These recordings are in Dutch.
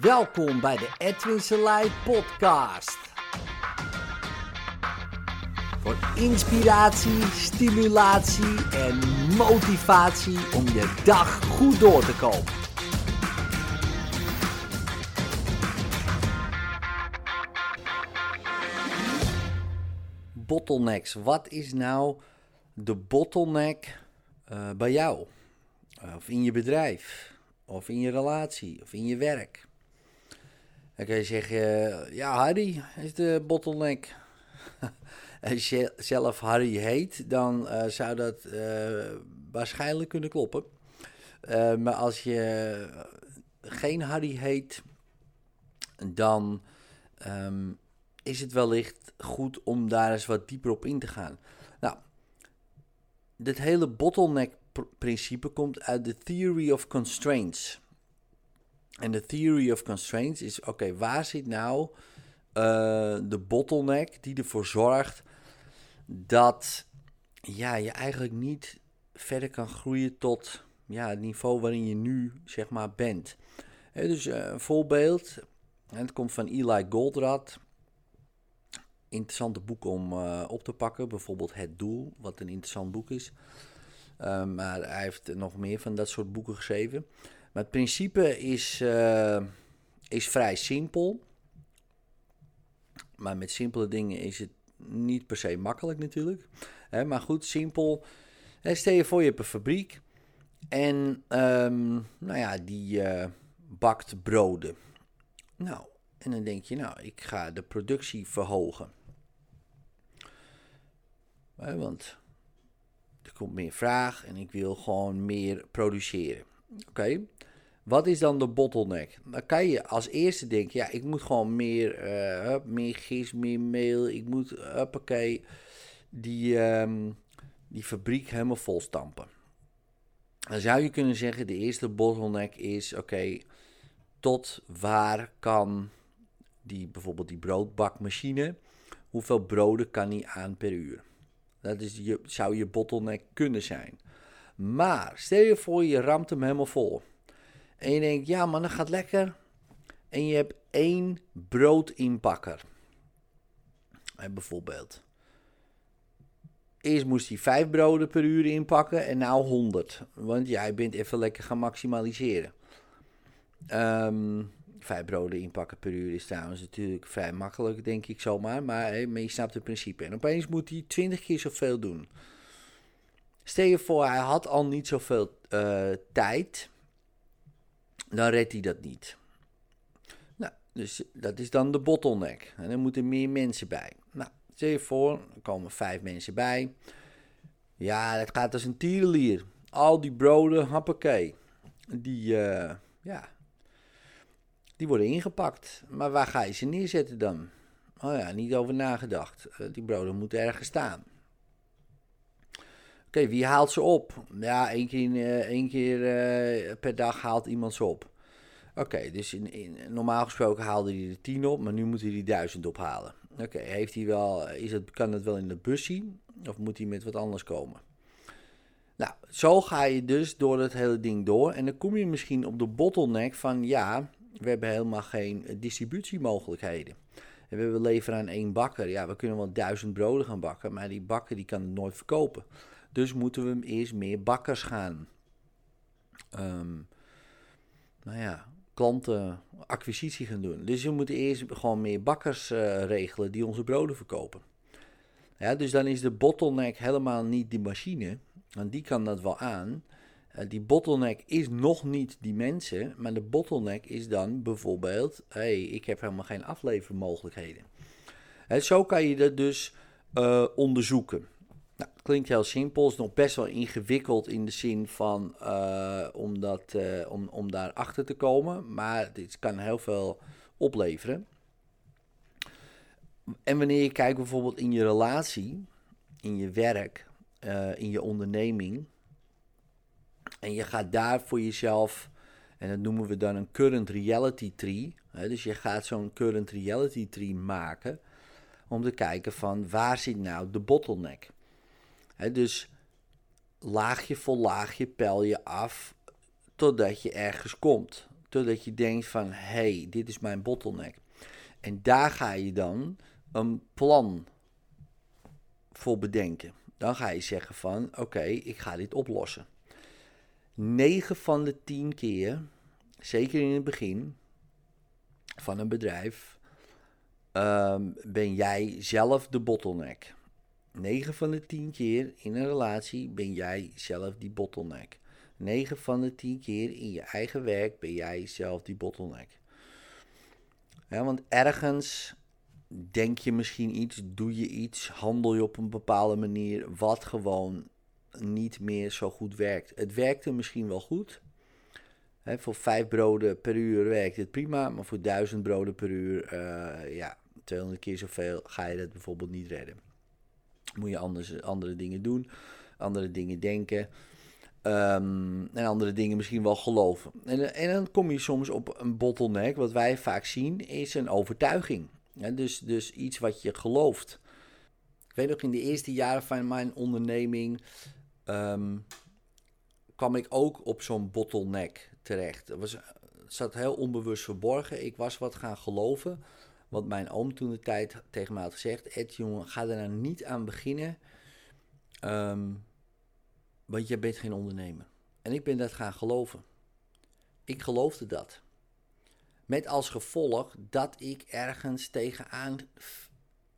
Welkom bij de Edwin Selei podcast. Voor inspiratie, stimulatie en motivatie om je dag goed door te komen. Bottlenecks. Wat is nou de bottleneck uh, bij jou? Of in je bedrijf? Of in je relatie? Of in je werk? Dan kan je zeggen, ja Harry is de bottleneck. Als je zelf Harry heet, dan uh, zou dat uh, waarschijnlijk kunnen kloppen. Maar als je geen Harry heet, dan um, is het wellicht goed om daar eens wat dieper op in te gaan. Nou, dit hele bottleneck-principe komt uit de Theory of Constraints. En de Theory of Constraints is: oké, waar zit nou uh, de bottleneck die ervoor zorgt dat ja, je eigenlijk niet verder kan groeien tot ja, het niveau waarin je nu zeg maar bent. Dus uh, een voorbeeld, het komt van Eli Goldratt interessante boeken om uh, op te pakken. Bijvoorbeeld Het Doel, wat een interessant boek is. Maar hij heeft nog meer van dat soort boeken geschreven. Maar het principe is, uh, is vrij simpel. Maar met simpele dingen is het niet per se makkelijk natuurlijk. Maar goed, simpel. Hè, stel je voor, je hebt een fabriek. En um, nou ja, die bakt broden. Nou, en dan denk je, nou, ik ga de productie verhogen. Want er komt meer vraag en ik wil gewoon meer produceren. Oké, wat is dan de bottleneck? Dan kan je als eerste denken, ja, ik moet gewoon meer, uh, meer gist, meer. Ik moet, oké, die, um, die fabriek helemaal vol stampen. Dan zou je kunnen zeggen, de eerste bottleneck is, oké, tot waar kan die, bijvoorbeeld die broodbakmachine, hoeveel broden kan die aan per uur? Dat is je, zou je bottleneck kunnen zijn. Maar stel je voor, je ramt hem helemaal vol. En je denkt, ja man, dat gaat lekker. En je hebt één broodinpakker. En bijvoorbeeld. Eerst moest hij vijf broden per uur inpakken en nou 100. Want jij bent even lekker gaan maximaliseren. Um, vijf broden inpakken per uur is trouwens natuurlijk vrij makkelijk, denk ik zomaar. Maar, maar je snapt het principe. En opeens moet hij 20 keer zoveel doen. Stel je voor, hij had al niet zoveel uh, tijd. Dan redt hij dat niet. Nou, dus dat is dan de bottleneck. En dan moeten meer mensen bij. Nou, stel je voor, er komen vijf mensen bij. Ja, dat gaat als een tierenlier. Al die broden, hoppakee. Die, uh, ja, die worden ingepakt. Maar waar ga je ze neerzetten dan? Oh ja, niet over nagedacht. Uh, die broden moeten ergens staan. Oké, wie haalt ze op? Ja, één keer, uh, één keer uh, per dag haalt iemand ze op. Oké, dus in, in, normaal gesproken haalde hij er tien op, maar nu moet hij die duizend ophalen. Oké, heeft hij wel, is het, kan het wel in de bus zien? Of moet hij met wat anders komen? Nou, zo ga je dus door het hele ding door. En dan kom je misschien op de bottleneck van ja, we hebben helemaal geen distributiemogelijkheden. En we leveren aan één bakker. Ja, we kunnen wel duizend broden gaan bakken, maar die bakker die kan het nooit verkopen. Dus moeten we hem eerst meer bakkers gaan. Um, nou ja, klantenacquisitie gaan doen. Dus we moeten eerst gewoon meer bakkers uh, regelen die onze broden verkopen. Ja, dus dan is de bottleneck helemaal niet die machine, want die kan dat wel aan. Uh, die bottleneck is nog niet die mensen, maar de bottleneck is dan bijvoorbeeld: hey, ik heb helemaal geen aflevermogelijkheden. Uh, zo kan je dat dus uh, onderzoeken. Nou, klinkt heel simpel, is nog best wel ingewikkeld in de zin van om, dat, om, om daar achter te komen, maar dit kan heel veel opleveren. En wanneer je kijkt bijvoorbeeld in je relatie, in je werk, in je onderneming, en je gaat daar voor jezelf, en dat noemen we dan een current reality tree. Hè, dus je gaat zo'n current reality tree maken om te kijken van waar zit nou de bottleneck. Hè, dus laagje voor laagje pel je af totdat je ergens komt. totdat je denkt van, hé, hey, dit is mijn bottleneck. En daar ga je dan een plan voor bedenken. Dan ga je zeggen van, oké, ik ga dit oplossen. 9 van de 10 keer, zeker in het begin van een bedrijf, ehm, ben jij zelf de bottleneck. 9 van de 10 keer in een relatie ben jij zelf die bottleneck. 9 van de 10 keer in je eigen werk ben jij zelf die bottleneck. Want ergens denk je misschien iets, doe je iets, handel je op een bepaalde manier wat gewoon niet meer zo goed werkt. Het werkte misschien wel goed. voor vijf broden per uur werkt het prima, maar voor duizend broden per uur, uh, ja, 200 keer zoveel ga je dat bijvoorbeeld niet redden. Moet je anders, andere dingen doen, andere dingen denken. Ehm, en andere dingen misschien wel geloven. En, en, dan kom je soms op een bottleneck. Wat wij vaak zien is een overtuiging. dus, dus iets wat je gelooft. Ik weet nog in de eerste jaren van mijn onderneming Ehm, kwam ik ook op zo'n bottleneck terecht. Het, was, zat heel onbewust verborgen. Ik was wat gaan geloven. Wat mijn oom toen de tijd tegen mij had gezegd. Ed, jongen, ga er nou niet aan beginnen. Ehm, want je bent geen ondernemer. En ik ben dat gaan geloven. Ik geloofde dat. Met als gevolg dat ik ergens tegenaan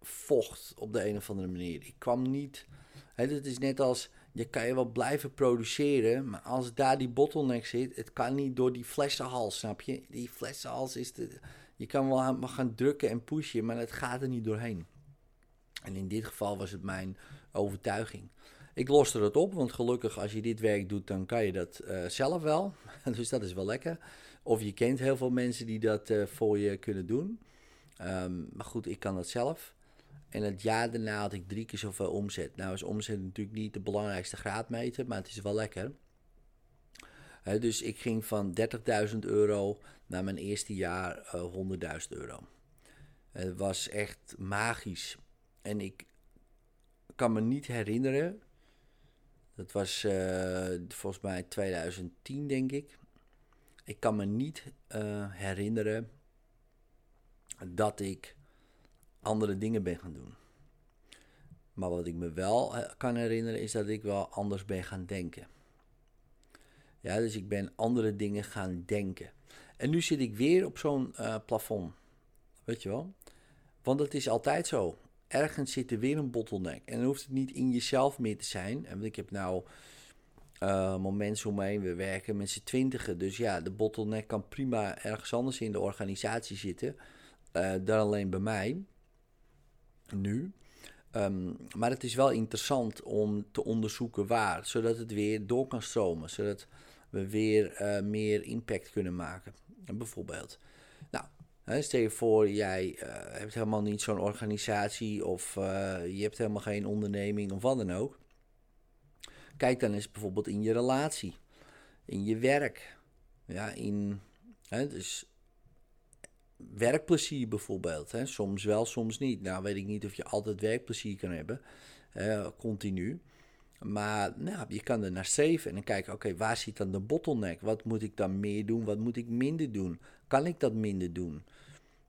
vocht op de een of andere manier. Ik kwam niet. Het is net als je kan je wel blijven produceren, maar als daar die bottleneck zit, het kan niet door die flessenhals, snap je? Die flessenhals is de, je kan wel gaan drukken en pushen, maar het gaat er niet doorheen. En in dit geval was het mijn overtuiging. Ik loste het op, want gelukkig als je dit werk doet, dan kan je dat uh, zelf wel. dus dat is wel lekker. Of je kent heel veel mensen die dat uh, voor je kunnen doen. Um, maar goed, ik kan dat zelf. En het jaar daarna had ik drie keer zoveel omzet. Nou is omzet natuurlijk niet de belangrijkste graadmeter, maar het is wel lekker. Dus ik ging van 30.000 euro naar mijn eerste jaar uh, 100.000 euro. Het was echt magisch. En ik kan me niet herinneren. Dat was uh, volgens mij 2010, denk ik. Ik kan me niet uh, herinneren dat ik andere dingen ben gaan doen. Maar wat ik me wel eh, kan herinneren is dat ik wel anders ben gaan denken. Ja, dus ik ben andere dingen gaan denken. En nu zit ik weer op zo'n uh, plafond. Weet je wel? Want het is altijd zo. Ergens zit er weer een bottleneck. En dan hoeft het niet in jezelf meer te zijn. En ik heb nou uh, mensen om me heen. We werken met z'n twintigen. Dus ja, de bottleneck kan prima ergens anders in de organisatie zitten. Uh, dan alleen bij mij nu. Ehm, maar het is wel interessant om te onderzoeken waar, zodat het weer door kan stromen, zodat we weer uh, meer impact kunnen maken. bijvoorbeeld, nou, stel je voor, jij uh, hebt helemaal niet zo'n organisatie of uh, je hebt helemaal geen onderneming of wat dan ook. Kijk dan eens bijvoorbeeld in je relatie, in je werk, ja, in, hè, dus werkplezier bijvoorbeeld. Hè? Soms wel, soms niet. Nou weet ik niet of je altijd werkplezier kan hebben, continu. Maar nou, je kan er naar streven en dan kijken, oké, waar zit dan de bottleneck? Wat moet ik dan meer doen? Wat moet ik minder doen? Kan ik dat minder doen?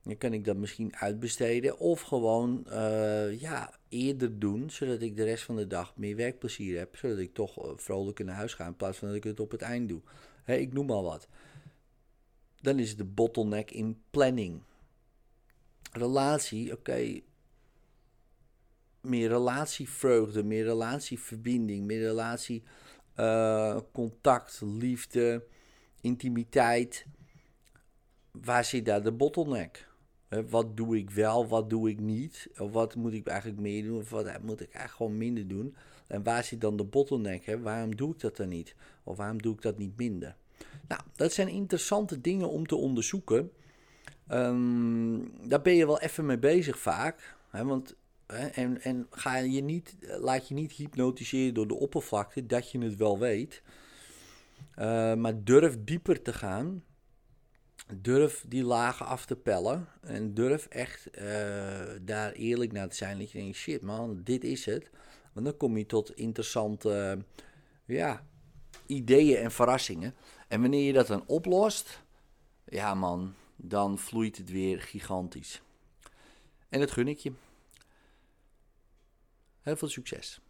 Dan kan ik dat misschien uitbesteden of gewoon uh, ja, eerder doen, zodat ik de rest van de dag meer werkplezier heb. Zodat ik toch uh, vrolijk naar huis ga in plaats van dat ik het op het eind doe. ik noem al wat dan is de bottleneck in planning. Relatie, oké. Meer relatievreugde, meer relatieverbinding, meer relatie, uh, contact, liefde, intimiteit. Waar zit daar de bottleneck? wat doe ik wel, wat doe ik niet? Of wat moet ik eigenlijk meer doen? Of wat moet ik eigenlijk gewoon minder doen? En waar zit dan de bottleneck? Waarom doe ik dat dan niet? Of waarom doe ik dat niet minder? Nou, dat zijn interessante dingen om te onderzoeken. Ehm, daar ben je wel even mee bezig vaak. Hè, want, en en ga je niet, laat je niet hypnotiseren door de oppervlakte, dat je het wel weet. Uh, maar durf dieper te gaan. Durf die lagen af te pellen. En durf echt uh, daar eerlijk naar te zijn. Dat je denkt, shit man, dit is het. Want dan kom je tot interessante ja, ideeën en verrassingen. En wanneer je dat dan oplost, ja man, dan vloeit het weer gigantisch. En dat gun ik je. Heel veel succes.